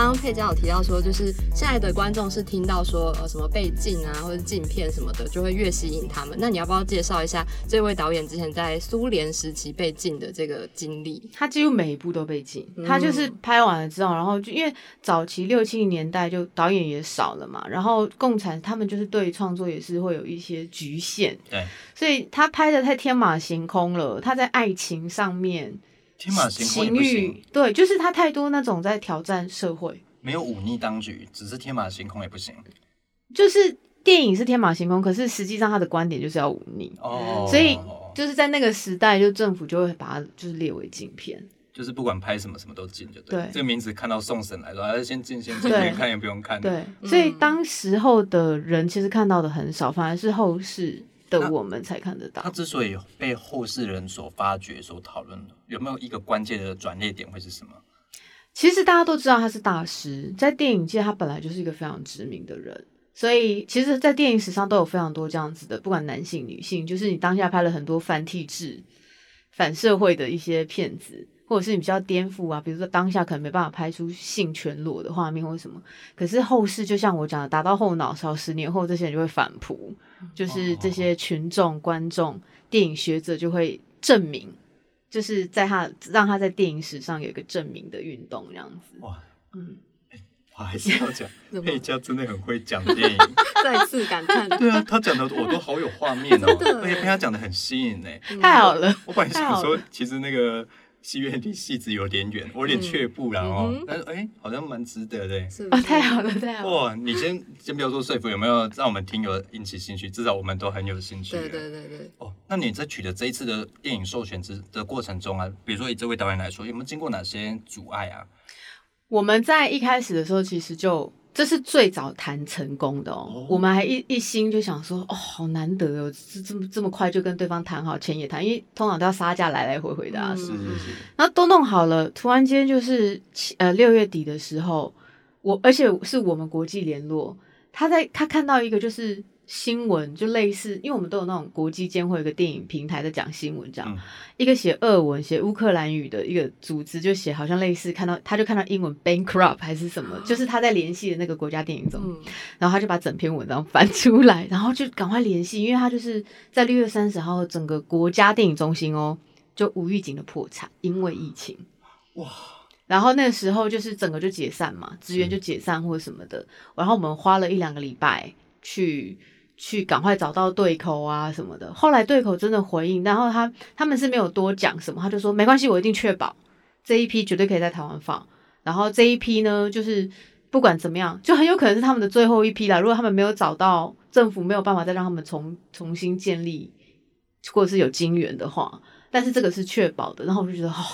刚刚佩佳有提到说，就是现在的观众是听到说呃什么被禁啊，或者禁片什么的，就会越吸引他们。那你要不要介绍一下这位导演之前在苏联时期被禁的这个经历？他几乎每一部都被禁，他就是拍完了之后，然后就因为早期六七零年代就导演也少了嘛，然后共产他们就是对创作也是会有一些局限，对，所以他拍的太天马行空了，他在爱情上面。天马行空也情不行欲，对，就是他太多那种在挑战社会，没有忤逆当局，只是天马行空也不行。就是电影是天马行空，可是实际上他的观点就是要忤逆，哦，所以就是在那个时代，就政府就会把它就是列为禁片。就是不管拍什么什么都禁，就对。对这个名字看到送审来说，还是先禁先禁，对连看也不用看。，对，所以当时候的人其实看到的很少，反而是后世的我们才看得到。他之所以被后世人所发掘、所讨论，有没有一个关键的转捩点会是什么？其实大家都知道他是大师，在电影界他本来就是一个非常知名的人，所以其实，在电影史上都有非常多这样子的，不管男性女性，就是你当下拍了很多反体制、反社会的一些片子，或者是你比较颠覆啊，比如说当下可能没办法拍出性全裸的画面或者什么，可是后世就像我讲的，打到后脑勺，十年后这些人就会反扑，就是这些群众、观众、电影学者就会证明。就是在他让他在电影史上有一个证明的运动，这样子。哇，嗯，我还是要讲 佩嘉真的很会讲电影。再次感叹，对啊，他讲的我都好有画面哦，而且被他讲的很吸引呢。太好了，我本来想说其实那个戏院离戏子有点远，我有点却步了哦嗯。但是哎，好像蛮值得的。是不哦，太好了，太好了。哇，你先先不要说说服，有没有让我们听友引起兴趣？至少我们都很有兴趣。对对对对，哦，那你在取得这一次的电影授权之的过程中啊，比如说以这位导演来说，有没有经过哪些阻碍啊？我们在一开始的时候，其实就这是最早谈成功的哦。哦我们还一一心就想说，哦，好难得哦，这这么这么快就跟对方谈好，钱也谈，因为通常都要杀价来来回回的啊。嗯是是是，然后都弄好了，突然间就是七呃六月底的时候，我而且是我们国际联络，他在他看到一个就是新闻，就类似，因为我们都有那种国际间会有一个电影平台在讲新闻，这样、嗯一个写俄文、写乌克兰语的一个组织，就写好像类似看到他就看到英文 bankrupt 还是什么，就是他在联系的那个国家电影中嗯然后他就把整篇文章翻出来，然后就赶快联系，因为他就是在六月三十号，整个国家电影中心哦，就无预警的破产，因为疫情。哇，然后那个时候就是整个就解散嘛，职员就解散或者什么的。然后我们花了一两个礼拜去去赶快找到对口啊什么的。后来对口真的回应，然后他他们是没有多讲什么，他就说没关系，我一定确保这一批绝对可以在台湾放。然后这一批呢，就是不管怎么样，就很有可能是他们的最后一批啦。如果他们没有找到政府没有办法再让他们重重新建立，或者是有金源的话，但是这个是确保的。然后我就觉得，哦，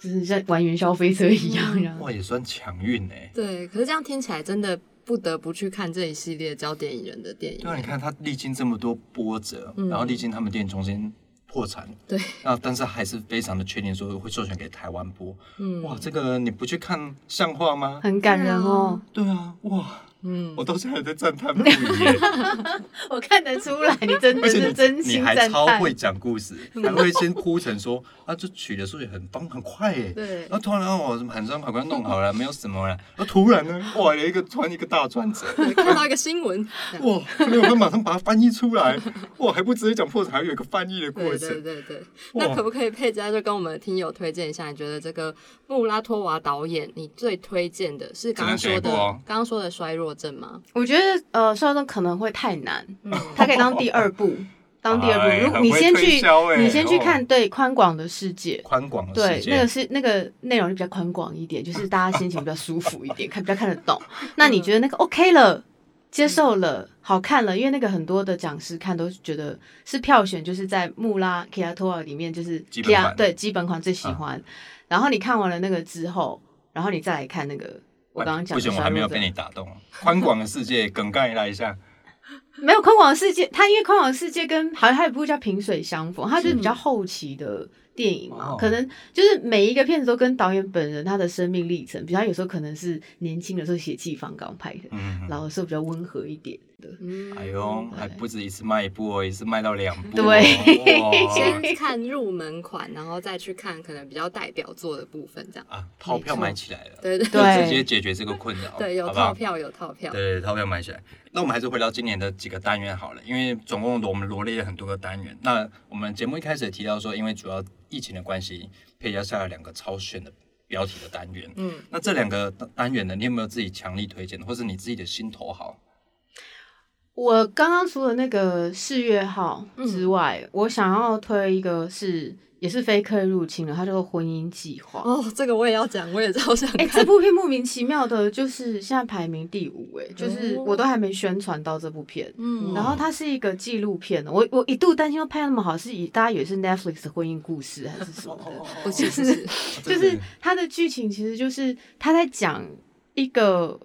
就是像玩元宵飞车一样，嗯后哇，也算强运呢。对。可是这样听起来真的不得不去看这一系列教电影人的电影。对啊，你看他历经这么多波折，嗯然后历经他们电影中心破产，对，那但是还是非常的确定说会授权给台湾播。嗯哇，这个你不去看像话吗？很感人哦。对啊，哇，嗯我到现在还在赞叹不已耶。我看得出来，你真的是真你你心赞叹。还超会讲故事，还会先铺陈说啊，这取的数学很方很快耶。对然后突然哦，什么喊声赶快弄好了，没有什么了。然后突然呢，哇，有一个突然一个大转折，对看到一个新闻，哇，所以我们马上把它翻译出来。哇，还不直接讲破产，还有一个翻译的过对程。对对对。哇那可不可以佩佳就跟我们的听友推荐一下？你觉得这个穆拉托娃导演，你最推荐的是刚刚说的刚刚说的衰弱症吗？我觉得呃，邵中可能会太难，嗯，他可以当第二部，当第二哎部。如果你先去你先去看哦对宽广的世界。宽广的世，界，对那个是那个内容就比较宽广一点，就是大家心情比较舒服一点，看比较看得懂。那你觉得那个 OK 了，接受了，好看了？因为那个很多的讲师看都觉得是票选，就是在穆拉 k i a t o a 里面就是基本款对基本款最喜欢。然后你看完了那个之后，然后你再来看那个我刚刚讲的不行，我还没有被你打动。宽广的世界，梗概来一下。没有宽广的世界，它因为宽广的世界跟好像还有一部叫萍水相逢，它就是比较后期的电影嘛，哦可能就是每一个片子都跟导演本人他的生命历程，比如他有时候可能是年轻的时候血气方刚拍的，嗯，老的时候比较温和一点的。嗯哎呦，还不止一次卖一部哦，一次卖到两部哦，对 哇先看入门款，然后再去看可能比较代表作的部分，这样。啊，套票买起来了，对对就对直接解决这个困扰，对，有套票有套票。对，套票买起来。那我们还是回到今年的几个单元好了，因为总共我们罗列了很多个单元。那我们节目一开始也提到说，因为主要疫情的关系，配加下了两个超炫的标题的单元。嗯，那这两个单元呢，你有没有自己强力推荐的，或是你自己的心头好？我刚刚除了那个四月号之外，我想要推一个是也是非刻意入侵的，它叫做《婚姻计划》。哦，这个我也要讲，我也超想哎、看。这部片莫名其妙的，就是现在排名第五，哎，就是哦我都还没宣传到这部片。嗯然后它是一个纪录片，我我一度担心说拍那么好，是以大家以为是 Netflix 的婚姻故事还是什么的，不是不是，就是它的剧情其实就是他在讲一个，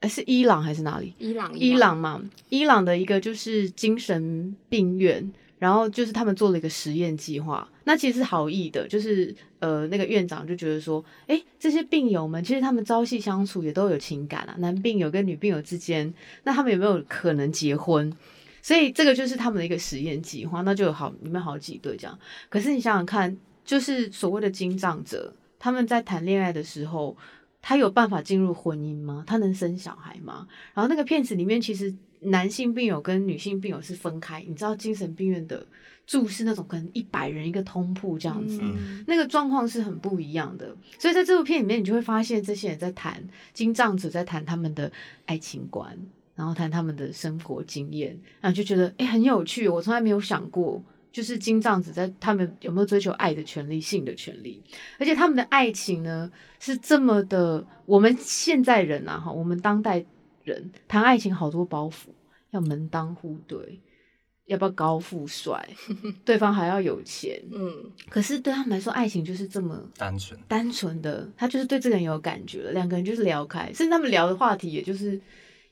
哎是伊朗还是哪里？伊朗伊朗嘛，伊朗的一个就是精神病院，然后就是他们做了一个实验计划，那其实是好意的，就是呃那个院长就觉得说，诶，这些病友们其实他们朝夕相处也都有情感啊，男病友跟女病友之间，那他们有没有可能结婚？所以这个就是他们的一个实验计划，那就有好里面好几对这样。可是你想想看，就是所谓的精障者，他们在谈恋爱的时候，他有办法进入婚姻吗？他能生小孩吗？然后那个片子里面，其实男性病友跟女性病友是分开。你知道精神病院的住是那种可能一百人一个通铺这样子，嗯那个状况是很不一样的。所以在这部片里面，你就会发现这些人在谈金藏者在谈他们的爱情观，然后谈他们的生活经验，然后就觉得诶很有趣。我从来没有想过。就是金藏子在他们有没有追求爱的权利、性的权利，而且他们的爱情呢是这么的，我们现在人啊哈，我们当代人谈爱情好多包袱，要门当户对，要不要高富帅，对方还要有钱，嗯。可是对他们来说，爱情就是这么单纯，单纯的，他就是对这个人有感觉了，两个人就是聊开，甚至他们聊的话题也就是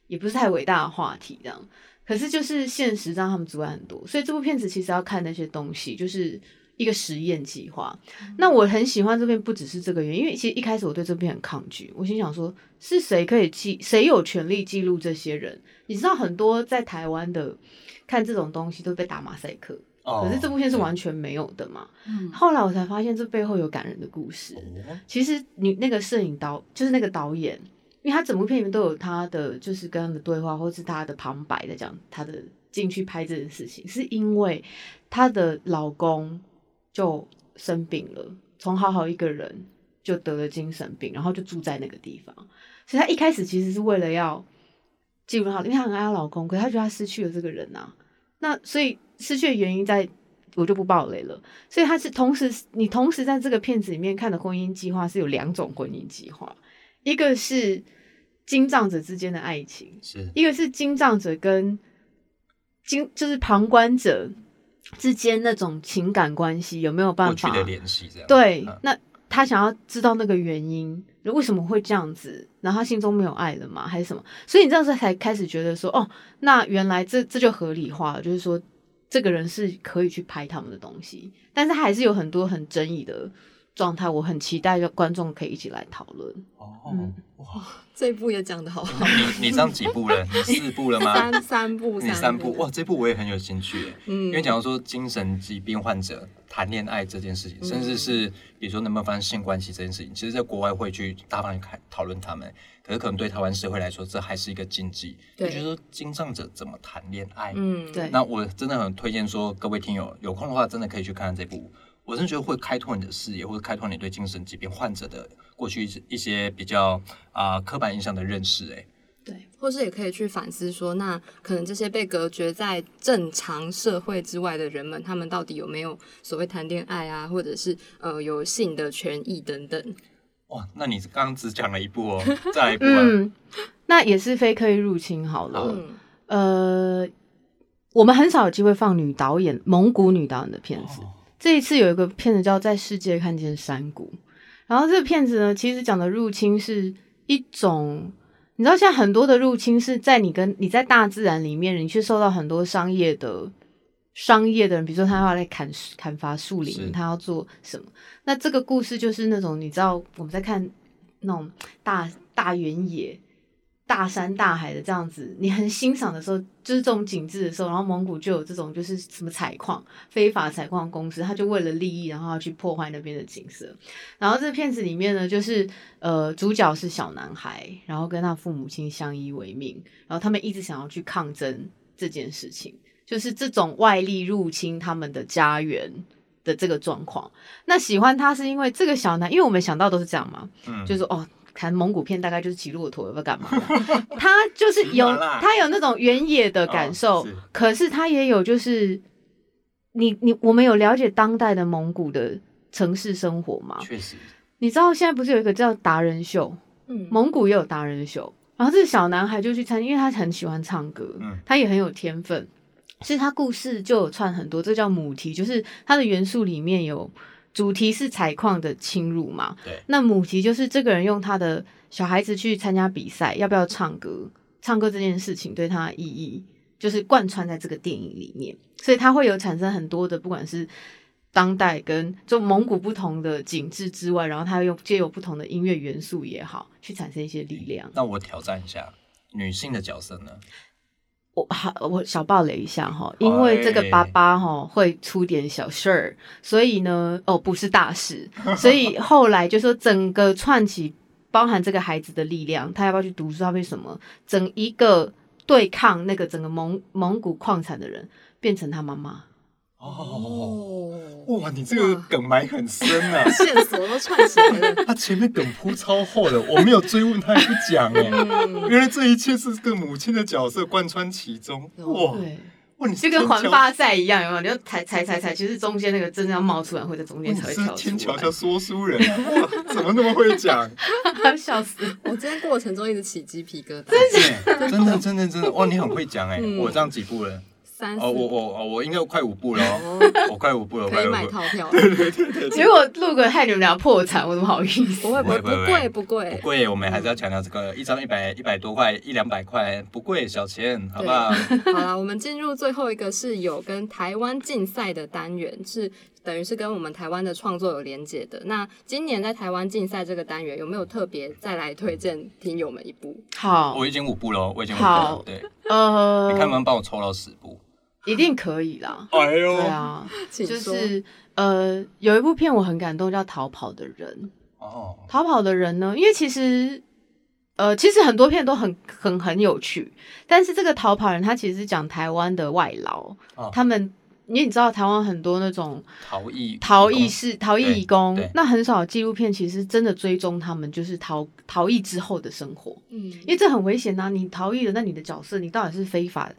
也不是太伟大的话题这样。可是就是现实让他们阻碍很多，所以这部片子其实要看那些东西，就是一个实验计划。那我很喜欢这片，不只是这个原因，因为其实一开始我对这片很抗拒，我心想说是谁可以记，谁有权利记录这些人？你知道很多在台湾的看这种东西都被打马赛克，哦可是这部片是完全没有的嘛。嗯后来我才发现这背后有感人的故事。哦其实你那个摄影导就是那个导演，因为他整部片里面都有他的就是跟他的对话，或是他的旁白在讲他的进去拍这件事情，是因为她的老公就生病了，从好好一个人就得了精神病，然后就住在那个地方，所以她一开始其实是为了要记录她，因为她很爱她老公，可是她觉得她失去了这个人啊，那所以失去的原因在。我就不爆雷了，所以他是同时，你同时在这个片子里面看的婚姻计划是有两种婚姻计划，一个是经藏者之间的爱情，是一个是经藏者跟经就是旁观者之间那种情感关系有没有办法？联系这样。对，嗯那他想要知道那个原因，为什么会这样子？然后他心中没有爱了吗？还是什么？所以你这样子才开始觉得说，哦，那原来这这就合理化了，就是说这个人是可以去拍他们的东西，但是他还是有很多很争议的状态。我很期待，就观众可以一起来讨论。哦嗯，哇，这一部也讲的好好，你你上几部了？你四部了吗？三三部，你三部哇，，这部我也很有兴趣，嗯因为假如说精神疾病患者谈恋爱这件事情，嗯甚至是比如说能不能发生性关系这件事情，其实在国外会去大方去看讨论他们，可是可能对台湾社会来说，这还是一个禁忌。对就觉得说精障者怎么谈恋爱？嗯，对那我真的很推荐说，各位听友有空的话，真的可以去看看这部。我真的觉得会开拓你的视野，或者开拓你对精神疾病患者的过去一些比较啊、刻板印象的认识。哎，对，或是也可以去反思说，那可能这些被隔绝在正常社会之外的人们，他们到底有没有所谓谈恋爱啊，或者是呃有性的权益等等？哇，那你刚刚只讲了一步哦，再来一步啊。嗯，那也是非刻意入侵好了。嗯，呃，我们很少有机会放女导演、蒙古女导演的片子。哦这一次有一个片子叫《在世界看见山谷》，然后这个片子呢，其实讲的入侵是一种，你知道，现在很多的入侵是在你跟你在大自然里面，你去受到很多商业的商业的人，比如说他要来砍砍伐树林，他要做什么？那这个故事就是那种你知道我们在看那种大大原野、大山大海的这样子，你很欣赏的时候，就是这种景致的时候，然后蒙古就有这种就是什么采矿、非法采矿公司，他就为了利益，然后要去破坏那边的景色。然后这片子里面呢，就是呃，主角是小男孩，然后跟他父母亲相依为命，然后他们一直想要去抗争这件事情，就是这种外力入侵他们的家园的这个状况。那喜欢他是因为这个小男，因为我们想到都是这样嘛，嗯，就是哦。看蒙古片大概就是骑骆驼，要干嘛？他就是有他有那种原野的感受，哦是。可是他也有就是你你我们有了解当代的蒙古的城市生活吗？确实，你知道现在不是有一个叫达人秀，嗯，蒙古也有达人秀，然后这个小男孩就去参，因为他很喜欢唱歌，嗯。他也很有天分，所以他故事就有串很多，这叫母题，就是他的元素里面有主题是采矿的侵入嘛，对，那母题就是这个人用他的小孩子去参加比赛，要不要唱歌？唱歌这件事情对他的意义，就是贯穿在这个电影里面，所以他会有产生很多的，不管是当代跟就蒙古不同的景致之外，然后它用借由不同的音乐元素也好，去产生一些力量。那我挑战一下女性的角色呢？我好，我小爆雷一下哈，因为这个爸爸哈会出点小事儿，所以呢，哦不是大事，所以后来就说整个串起包含这个孩子的力量，他要不要去读书，他为什么整一个对抗那个整个蒙蒙古矿产的人变成他妈妈，哦，哦，哇，你这个梗埋很深啊！线索都串起来了。他前面梗铺超厚的，我没有追问他也不讲哎，嗯，原来这一切是这个母亲的角色贯穿其中，哇，哇，你是就跟环发赛一样，有没有？你要踩踩踩踩，其实中间那个真的要冒出来，会在中间才会跳是天出来桥下，说书人啊，哇，怎么那么会讲？笑死！我今天过程中一直起鸡皮疙瘩。对真的真的真的，哇，你很会讲哎，嗯我这样几步了？三哦，我四我哦我应该快五步了 我快五步了，我可以买。套票。结果录个害你们俩破产，我怎么好意思？不会不会不贵不会贵不不贵。贵，我们还是要强调这个一张一百一百多块，一两百块不贵，小钱，好不好？好了，我们进入最后一个是有跟台湾竞赛的单元，是等于是跟我们台湾的创作有连结的。那今年在台湾竞赛这个单元，有没有特别再来推荐听友们一部？好我，已经五部了，我已经五部了。对，呃，你看能不能帮我抽到十步？一定可以啦。哎呦对啊，就是呃，有一部片我很感动，叫《逃跑的人》。哦，逃跑的人呢，因为其实呃，其实很多片都很很很有趣，但是这个逃跑人他其实是讲台湾的外劳，哦他们因为你知道台湾很多那种逃逸，逃逸是逃逸义工，那很少纪录片其实真的追踪他们就是逃逃逸之后的生活。嗯，因为这很危险呐、你逃逸了，那你的角色你到底是非法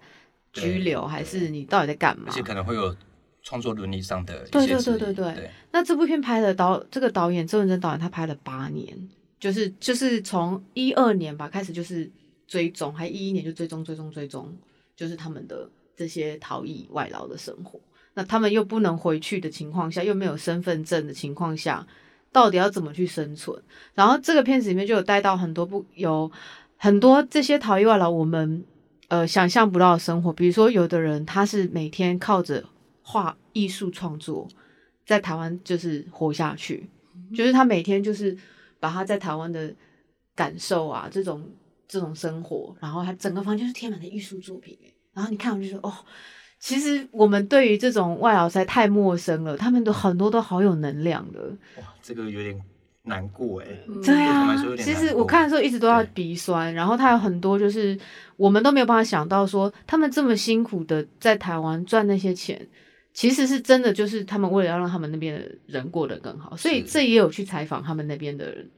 拘留，还是你到底在干嘛而？且可能会有创作伦理上的对对对对对对，那这部片拍的导这个导演周文珍导演他拍了八年，就是就是从一二年吧开始就是追踪，还一一年就追踪追踪追踪，就是他们的这些逃逸外劳的生活。那他们又不能回去的情况下，又没有身份证的情况下，到底要怎么去生存？然后这个片子里面就有带到很多不有很多这些逃逸外劳，我们呃想象不到的生活。比如说，有的人他是每天靠着画艺术创作，在台湾就是活下去，就是他每天就是把他在台湾的感受啊，这种这种生活，然后他整个房间是贴满了艺术作品，欸然后你看我就说哦。其实我们对于这种外劳实在太陌生了，他们都很多都好有能量的。哇，这个有点难过哎。嗯。对啊其实我看的时候一直都要鼻酸，然后他有很多就是我们都没有办法想到说，他们这么辛苦的在台湾赚那些钱，其实是真的就是他们为了要让他们那边的人过得更好，所以这也有去采访他们那边的人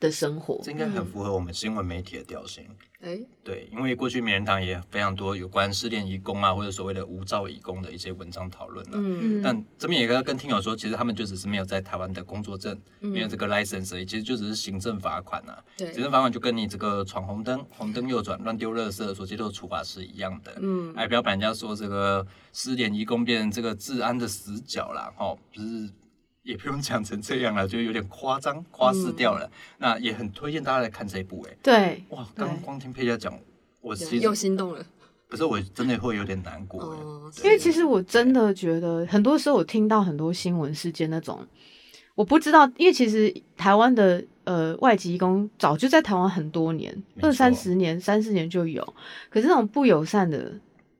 的生活。这应该很符合我们新闻媒体的调性。哎，对，因为过去名人堂也非常多有关失恋移工啊，或者所谓的无照移工的一些文章讨论啊。嗯但这边也要跟听友说，其实他们就只是没有在台湾的工作证，嗯没有这个 license，其实就只是行政罚款啊。对行政罚款就跟你这个闯红灯、红灯右转、乱丢垃圾所接受的处罚是一样的。嗯哎，不要把人家说这个失联移工变成这个治安的死角啦，哦，不是，也不用讲成这样了，就有点夸张，夸饰掉了。那也很推荐大家来看这一部，哎，对，哇，刚光听佩佳讲，我其实又心动了。可是我真的会有点难过因为其实我真的觉得，很多时候我听到很多新闻事件那种，我不知道，因为其实台湾的呃外籍移工早就在台湾很多年，二三十年、三四年就有，可是那种不友善的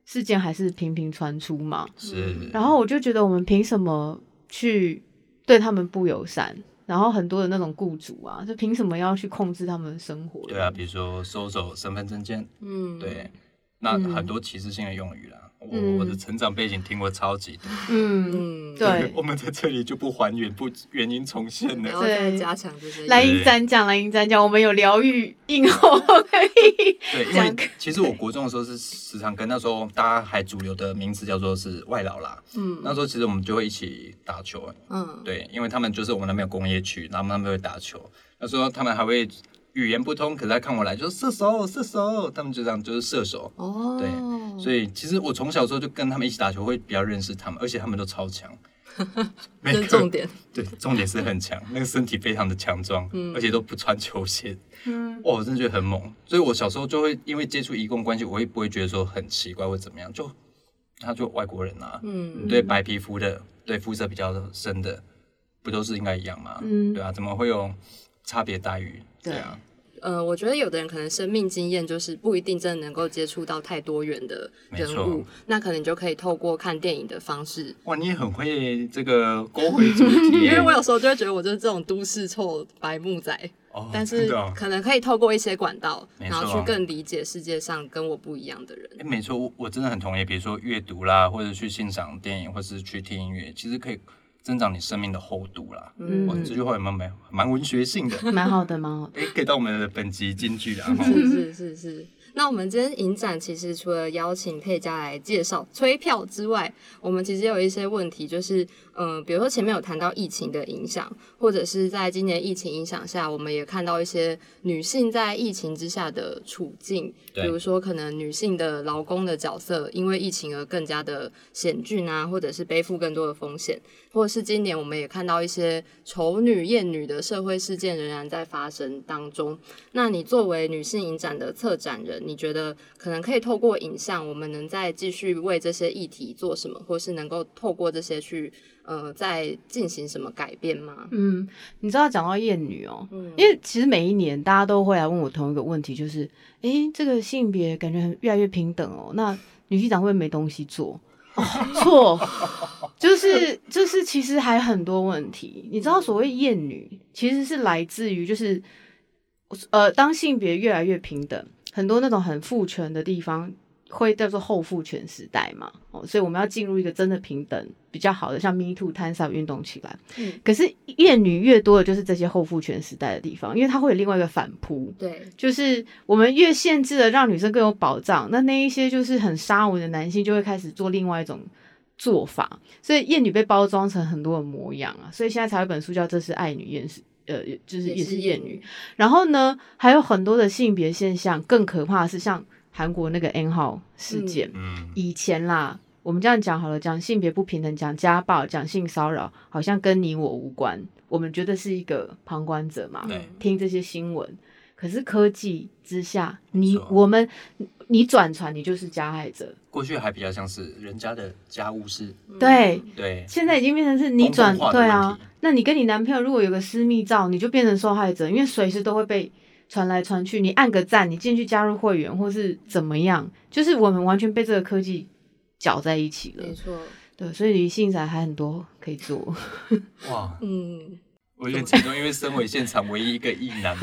事件还是频频传出嘛。是，然后我就觉得，我们凭什么去对他们不友善？然后很多的那种雇主啊，就凭什么要去控制他们的生活？对啊，比如说收走身份证件，嗯，对，那嗯很多歧视性的用语啦。我嗯我的成长背景听过超级多，嗯，嗯，对我们在这里就不还原，不原因重现了。然后再对加强这些来用语迎展讲，来英展讲，我们有疗愈硬后可以。对，因为其实我国中的时候是时常跟那时候大家还主流的名词叫做是外劳啦。嗯那时候其实我们就会一起打球，嗯，对，因为他们就是我们那边有工业区，然后他们会打球。那时候他们还会语言不通，可是他看我来就是射手，射手，他们就这样就是射手。哦，对所以其实我从小时候就跟他们一起打球，会比较认识他们，而且他们都超强。这是重点，对，重点是很强，那个身体非常的强壮，嗯而且都不穿球鞋，嗯哇，我真的觉得很猛。所以我小时候就会因为接触移工关系，我也不会觉得说很奇怪或怎么样？就他就外国人啊，嗯，对白皮肤的，对肤色比较深的，不都是应该一样吗？嗯对啊，怎么会有差别待遇？对啊，呃，我觉得有的人可能生命经验就是不一定真的能够接触到太多元的人物，那可能你就可以透过看电影的方式，哇，你也很会这个勾回主题，因为我有时候就会觉得我就是这种都市臭白木仔，哦，但是可能可以透过一些管道，然后去更理解世界上跟我不一样的人。哎，没错，我我真的很同意。比如说阅读啦，或者去欣赏电影，或是去听音乐，其实可以增长你生命的厚度啦。嗯哇，这句话有没有蛮蛮文学性的？蛮好的，蛮好的。哎，可以到我们的本集金句啦。哈是是是是。那我们今天影展其实除了邀请佩佳来介绍催票之外，我们其实有一些问题，就是嗯、呃比如说前面有谈到疫情的影响，或者是在今年疫情影响下，我们也看到一些女性在疫情之下的处境，比如说可能女性的劳工的角色因为疫情而更加的险峻啊，或者是背负更多的风险，或者是今年我们也看到一些丑女、艳女的社会事件仍然在发生当中。那你作为女性影展的策展人，你觉得可能可以透过影像，我们能再继续为这些议题做什么，或是能够透过这些去呃再进行什么改变吗？嗯，你知道讲到艳女哦、嗯因为其实每一年大家都会来问我同一个问题，就是，诶，这个性别感觉很越来越平等哦，那女性长会没东西做？哦，错，就是就是，其实还很多问题。你知道，所谓厌女其实是来自于就是，呃，当性别越来越平等，很多那种很父权的地方会叫做后父权时代嘛。哦，所以我们要进入一个真的平等比较好的，像 Me Too、Up 运动起来。嗯可是厌女越多的就是这些后父权时代的地方，因为它会有另外一个反扑，对，就是我们越限制了让女生更有保障，那那一些就是很沙文的男性就会开始做另外一种做法，所以艳女被包装成很多的模样啊，所以现在才有一本书叫《这是爱女艳是》。呃，就是也是艳女，，然后呢，还有很多的性别现象，更可怕的是像韩国那个 N 号事件，嗯，以前啦，我们这样讲好了，讲性别不平等，讲家暴，讲性骚扰，好像跟你我无关，我们觉得是一个旁观者嘛，对听这些新闻。可是科技之下，你我们你转传，你就是加害者。过去还比较像是人家的家务事，嗯对，对，现在已经变成是你转对啊，那你跟你男朋友如果有个私密照，你就变成受害者，因为随时都会被传来传去。你按个赞，你进去加入会员或是怎么样，就是我们完全被这个科技搅在一起了没。错，对，所以女性仔还很多可以做。哇，嗯，我有点激动，因为身为现场唯一一个异男，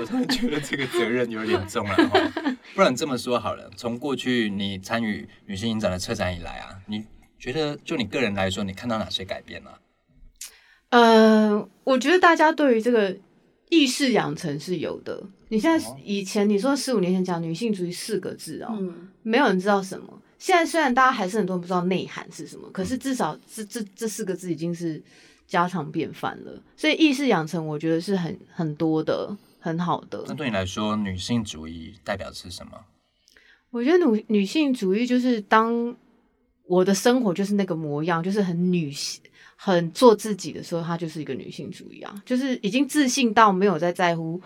我突然觉得这个责任有点重了哈。不然这么说好了，从过去你参与女性影展的策展以来啊，你觉得就你个人来说，你看到哪些改变呢、呃，我觉得大家对于这个意识养成是有的。你现在哦以前你说十五年前讲女性主义四个字哦，嗯没有人知道什么。现在虽然大家还是很多人不知道内涵是什么，可是至少这这这四个字已经是家常便饭了。所以意识养成，我觉得是很很多的，很好的。那对你来说，女性主义代表的是什么？我觉得女女性主义就是当我的生活就是那个模样，就是很女性、很做自己的时候，她就是一个女性主义啊，就是已经自信到没有再在乎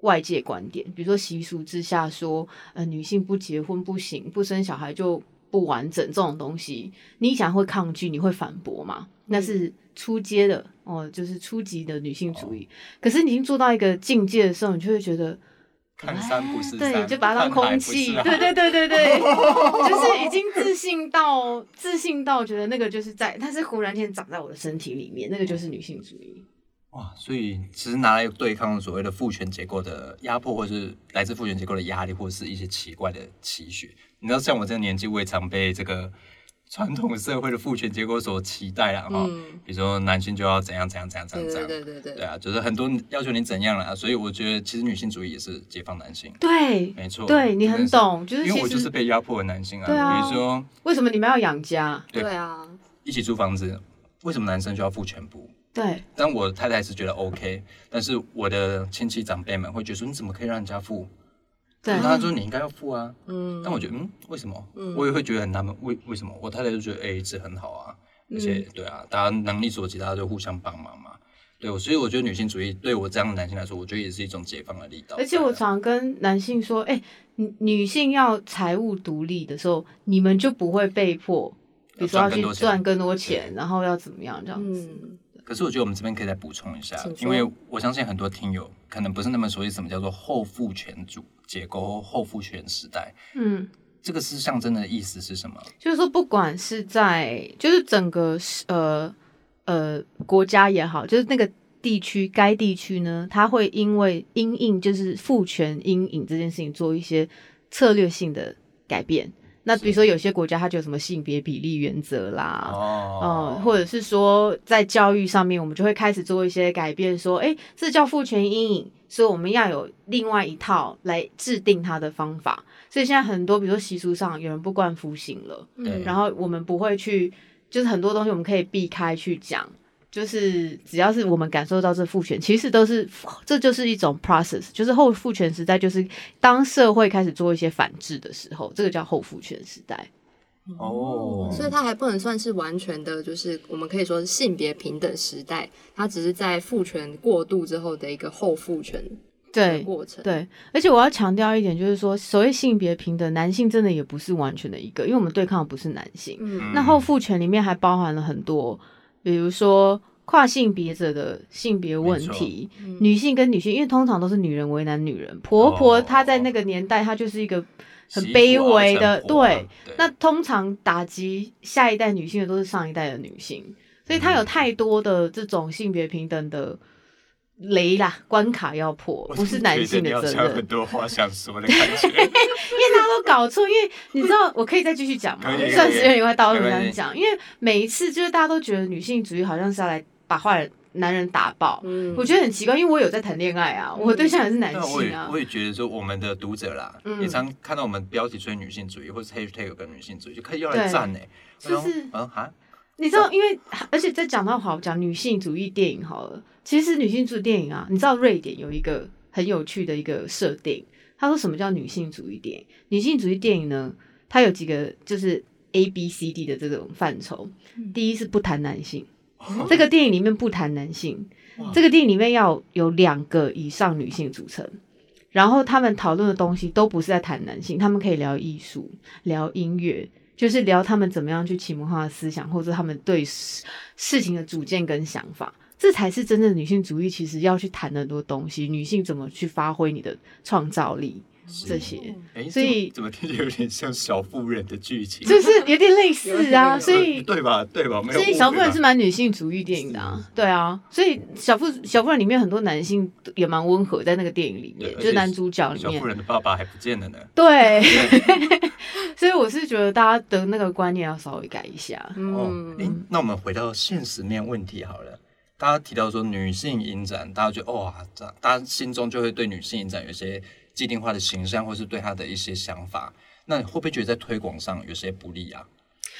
外界观点，比如说习俗之下说，呃，女性不结婚不行，不生小孩就不完整这种东西，你想会抗拒，你会反驳嘛？那是初阶的哦，就是初级的女性主义。可是你已经做到一个境界的时候，你就会觉得。看山不是对，山，就把它当空气，对对对对对，就是已经自信到自信到觉得那个就是在，它是忽然间长在我的身体里面，那个就是女性主义。哇，所以其实拿来对抗所谓的父权结构的压迫，或是来自父权结构的压力，或是一些奇怪的期许。你知道，像我这个年纪，我也常被这个。传统社会的父权结构所期待了哈，比如说男性就要怎样怎样怎样怎样怎样，对对对对啊，就是很多要求你怎样了，所以我觉得其实女性主义也是解放男性，对，没错，对你很懂，就是因为我就是被压迫的男性啊，对啊，比如说为什么你们要养家？对啊，一起租房子，为什么男生就要付全部？对，但我太太是觉得 OK，但是我的亲戚长辈们会觉得说你怎么可以让人家付？对，他说你应该要付啊，嗯，但我觉得，嗯，为什么？嗯，我也会觉得很纳闷，为为什么？我太太就觉得 A A 制很好啊，而且，对啊，大家能力所及，大家就互相帮忙嘛。对，所以我觉得女性主义对我这样的男性来说，我觉得也是一种解放的力道。而且我常跟男性说，哎，女女性要财务独立的时候，你们就不会被迫，比如说要去赚更多钱，然后要怎么样这样子。可是我觉得我们这边可以再补充一下，因为我相信很多听友可能不是那么熟悉什么叫做后父权主结构、后父权时代。嗯，这个是象征的意思是什么？就是说，不管是在就是整个呃呃国家也好，就是那个地区该地区呢，它会因为阴影就是父权阴影这件事情做一些策略性的改变。那比如说有些国家它就有什么性别比例原则啦，哦，或者是说在教育上面，我们就会开始做一些改变，说，哎，这叫父权阴影，所以我们要有另外一套来制定它的方法。所以现在很多，比如说习俗上有人不冠服刑了，嗯，然后我们不会去，就是很多东西我们可以避开去讲。就是只要是我们感受到这父权，其实都是这就是一种 process，就是后父权时代，就是当社会开始做一些反制的时候，这个叫后父权时代。哦，所以它还不能算是完全的，就是我们可以说是性别平等时代，它只是在父权过渡之后的一个后父权对过程。对，而且我要强调一点，就是说所谓性别平等，男性真的也不是完全的一个，因为我们对抗的不是男性。嗯，那后父权里面还包含了很多。比如说跨性别者的性别问题，女性跟女性，因为通常都是女人为难女人，婆婆她在那个年代她就是一个很卑微的，对。那通常打击下一代女性的都是上一代的女性，所以她有太多的这种性别平等的。雷啦，关卡要破，不是男性的责任。很多话想说的感觉，因为大家都搞错。因为你知道，我可以再继续讲吗？算时间以外，到这样讲。因为每一次就是大家都觉得女性主义好像是要来把坏人男人打爆。嗯，我觉得很奇怪，因为我有在谈恋爱啊，我对象也是男性啊。我也觉得说，我们的读者啦，也常看到我们标题说女性主义，或是 hashtag 跟女性主义，就可以要来赞呢。就是嗯哈，你知道，因为而且再讲到好讲女性主义电影好了。其实女性主义电影啊，你知道瑞典有一个很有趣的一个设定。他说什么叫女性主义电影？女性主义电影呢，它有几个就是 A B C D 的这种范畴。第一是不谈男性，这个电影里面不谈男性，这个电影里面要有两个以上女性组成，然后他们讨论的东西都不是在谈男性，他们可以聊艺术、聊音乐，就是聊他们怎么样去启蒙他的思想，或者他们对事情的主见跟想法。这才是真正的女性主义，其实要去谈很多东西，女性怎么去发挥你的创造力，这些。所以怎么听起来有点像小妇人的剧情？就是有点类似啊，所以对吧？对吧？所以小妇人是蛮女性主义电影的啊，对啊。所以小妇小妇人里面很多男性也蛮温和，在那个电影里面，就是男主角里面。小妇人的爸爸还不见了呢。对，所以我是觉得大家的那个观念要稍微改一下。嗯，哎，那我们回到现实面问题好了。大家提到说女性影展，大家觉得哇，大家心中就会对女性影展有些既定化的形象，或是对他的一些想法。那会不会觉得在推广上有些不利啊？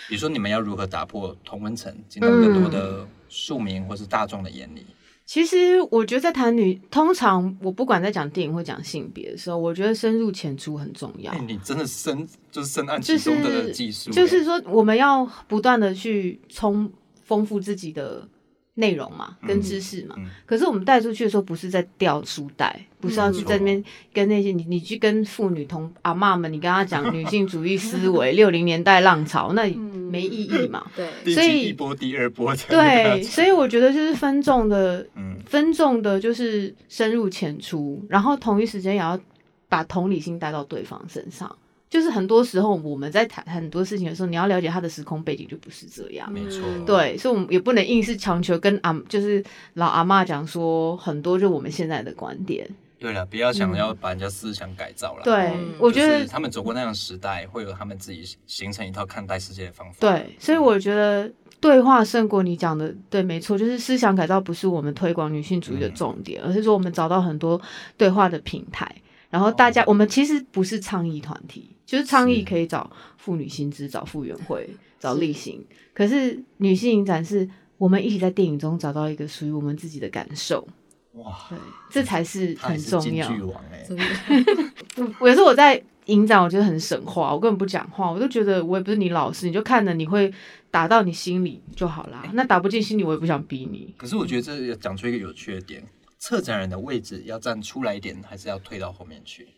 比如说你们要如何打破同温层，进到更多的庶民或是大众的眼里？其实我觉得在谈女，通常我不管在讲电影或讲性别的时候，我觉得深入浅出很重要。你真的深就是深谙其中的技术，就是说我们要不断的去充丰富自己的。内容嘛，跟知识嘛。嗯。可是我们带出去的时候，不是在掉书袋，不是要去在那边跟那些你你去跟妇女同阿嬷们，你跟她讲女性主义思维、六零年代浪潮，那没意义嘛。对，所以一波、第二波才 对，所以我觉得就是分众的，嗯。分众的就是深入浅出，然后同一时间也要把同理心带到对方身上。就是很多时候我们在谈很多事情的时候，你要了解他的时空背景就不是这样。没错嗯对，所以我们也不能硬是强求跟阿就是老阿妈讲说很多就我们现在的观点。对了，不要想要把人家思想改造了。对，嗯我觉得他们走过那样的时代，会有他们自己形成一套看待世界的方法。对，所以我觉得对话胜过你讲的对，没错，就是思想改造不是我们推广女性主义的重点，而是说我们找到很多对话的平台，然后大家、我们其实不是倡议团体，就是倡议可以找妇女薪资、找妇援会、找立行，可是女性影展是我们一起在电影中找到一个属于我们自己的感受，哇，对，这才是很重要。是京剧王哎、真的，我有时候我在影展，我觉得很神话，我根本不讲话，我就觉得我也不是你老师，你就看了你会打到你心里就好啦。那打不进心里，我也不想逼你。可是我觉得这也讲出一个有趣的点，策展人的位置要站出来一点，还是要退到后面去？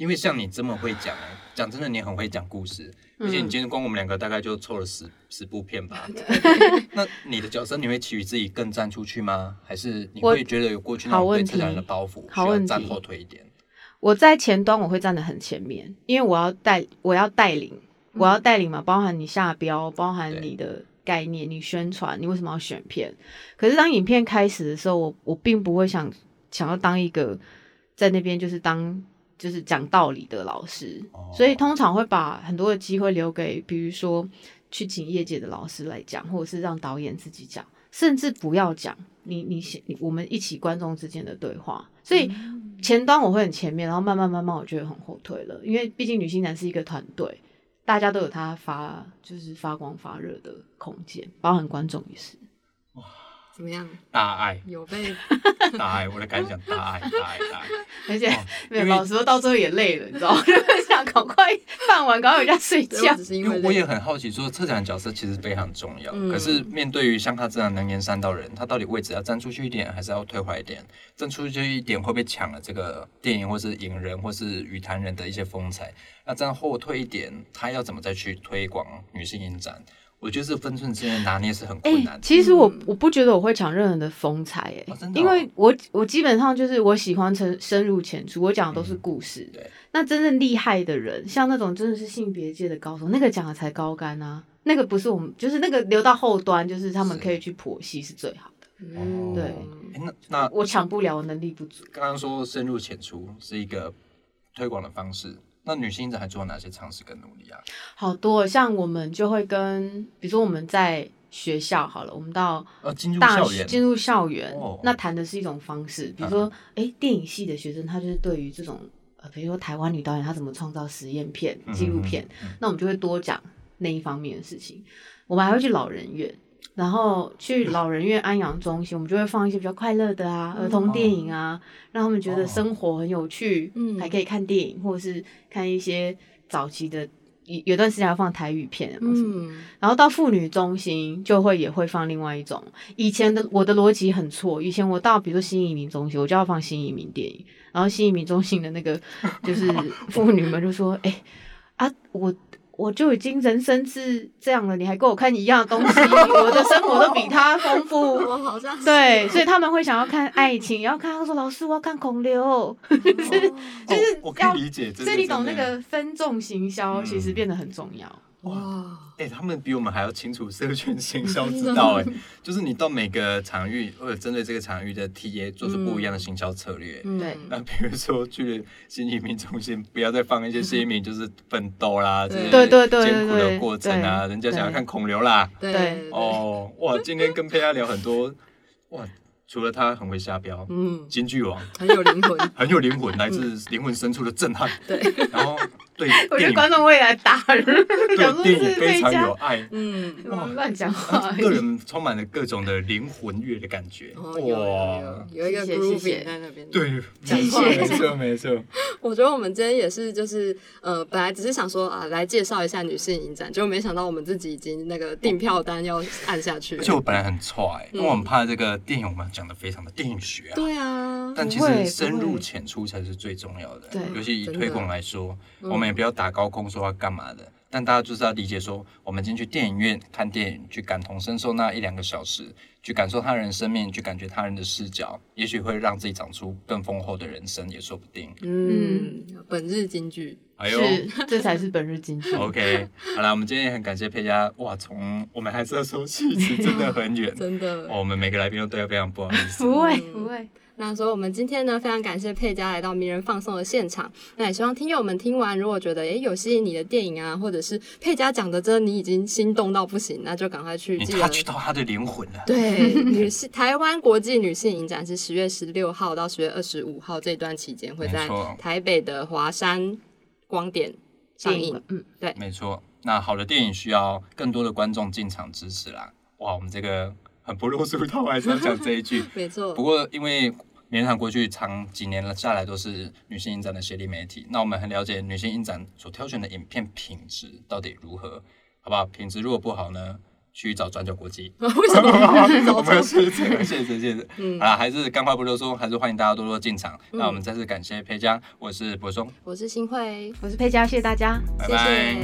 因为像你这么会讲，讲真的，你很会讲故事，而且你今天光我们两个大概就凑了十十部片吧。那你的角色，你会期许自己更站出去吗？还是你我会觉得有过去那种对好问题策展人的包袱，需要站后退一点？我在前端我会站得很前面，因为我要带，我要带领，我要带领嘛，包含你下标，包含你的概念，你宣传，你为什么要选片？可是当影片开始的时候，我我并不会想想要当一个在那边就是当就是讲道理的老师，哦所以通常会把很多的机会留给，比如说去请业界的老师来讲，或者是让导演自己讲，甚至不要讲，你你你我们一起观众之间的对话。所以前端我会很前面，然后慢慢慢慢我就会很后退了，因为毕竟女性男是一个团队，大家都有他发就是发光发热的空间，包含观众也是。怎么样？大爱，有被 大爱，我的感想，大爱，大爱，大爱。而且、哦没有老师说到最后也累了，你知道吗？就 是想赶快办完，赶快回家睡觉因为因为我也很好奇，说策展的角色其实非常重要。嗯可是面对于像他这样能言善道的人，他到底位置要站出去一点，还是要退回来一点？站出去一点会不会抢了这个电影或是影人或是语坛人的一些风采？那站后退一点，他要怎么再去推广女性影展？我觉得这分寸之间的拿捏是很哎、困难的。其实我嗯我不觉得我会抢任何人的风采，哎、哦哦因为我我基本上就是我喜欢深深入浅出，我讲的都是故事。嗯对，那真正厉害的人，像那种真的是性别界的高手，那个讲的才高干啊，那个不是我们，就是那个留到后端，就是他们可以去剖析是最好的。嗯对哎那那我抢不了，我能力不足。刚刚说深入浅出是一个推广的方式，那女性影展还做了哪些尝试跟努力啊？好多，像我们就会跟，比如说我们在学校好了，我们到呃，进入大校园，学进入校园，哦那谈的是一种方式，比如说，哎、电影系的学生他就是对于这种呃，比如说台湾女导演她怎么创造实验片、嗯纪录片，嗯嗯那我们就会多讲那一方面的事情。我们还会去老人院，然后去老人院安养中心，我们就会放一些比较快乐的啊，儿童电影啊，让他们觉得生活很有趣，嗯还可以看电影，或者是看一些早期的。有有段时间要放台语片，什么嗯，然后到妇女中心就会也会放另外一种。以前的我的逻辑很错，以前我到比如说新移民中心，我就要放新移民电影，然后新移民中心的那个就是 妇女们就说：“哎、啊，我我就已经人生是这样了，你还给我看一样的东西，我的生活都比他丰富。”我好像是对，所以他们会想要看爱情，然后看。他说：“老师，我要看孔刘。” 就是哦我可要以理解，这所以你懂那个分众行销，嗯其实变得很重要。哇，哎、他们比我们还要清楚社群行销 之道哎，就是你到每个场域或者针对这个场域的 TA 做出不一样的行销策略。嗯。对。那比如说去新移民中心，不要再放一些新移民就是奋斗啦，这些对对对艰苦的对过程啊，人家想要看孔刘啦。对对。哦，哇，今天跟佩亚聊很多，哇，除了他很会下标，嗯，京剧王很有灵魂。很有灵魂，来自灵魂深处的震撼。对，然后对 我觉得观众会来打人，对电影是非常有，爱，嗯，乱讲话。个人充满了各种的灵魂乐的感觉。哇，有一个谢谢谢 grooving 谢在那边。对，讲没错，话没错，没错。我觉得我们今天也是，就是呃，本来只是想说啊，来介绍一下女性影展，结果没想到我们自己已经那个订票单要按下去了而且。我本来很错哎，嗯因为我很怕这个电影我们讲的非常的电影学啊。对啊，但其实深入浅出才是最重要的。对尤其以推广来说，嗯我们也不要打高空说要干嘛的，但大家就是要理解说，我们进去电影院看电影，去感同身受那一两个小时，去感受他人生命，去感觉他人的视角，也许会让自己长出更丰厚的人生，也说不定。嗯，本日金句，哎呦。是，这才是本日金句。OK，好了，我们今天也很感谢佩佳，哇，从我们还是要说戏子真的很远，真的。哦，我们每个来宾都对他非常不好意思。不会嗯不会，那所以我们今天呢，非常感谢佩佳来到名人放送的现场。那也希望听友们听完，如果觉得诶有吸引你的电影啊，或者是佩佳讲的，真的你已经心动到不行，那就赶快去你记得 touch 到他的灵魂了。对，女性台湾国际女性影展是十月十六号到十月二十五号这段期间会在台北的华山光点上映电影。嗯，没错，那好的电影需要更多的观众进场支持啦。哇，我们这个很不落俗套，还是要讲这一句。没错不，过因为绵羊过去长几年下来都是女性影展的协力媒体，那我们很了解女性影展所挑选的影片品质到底如何，好不好？品质如果不好呢，去找转角国际。谢谢谢谢谢谢谢谢，啊，还是干话不多说，还是欢迎大家多多进场。那我们再次感谢佩佳，我是柏松，我是新慧，我是佩佳，谢谢大家，拜拜。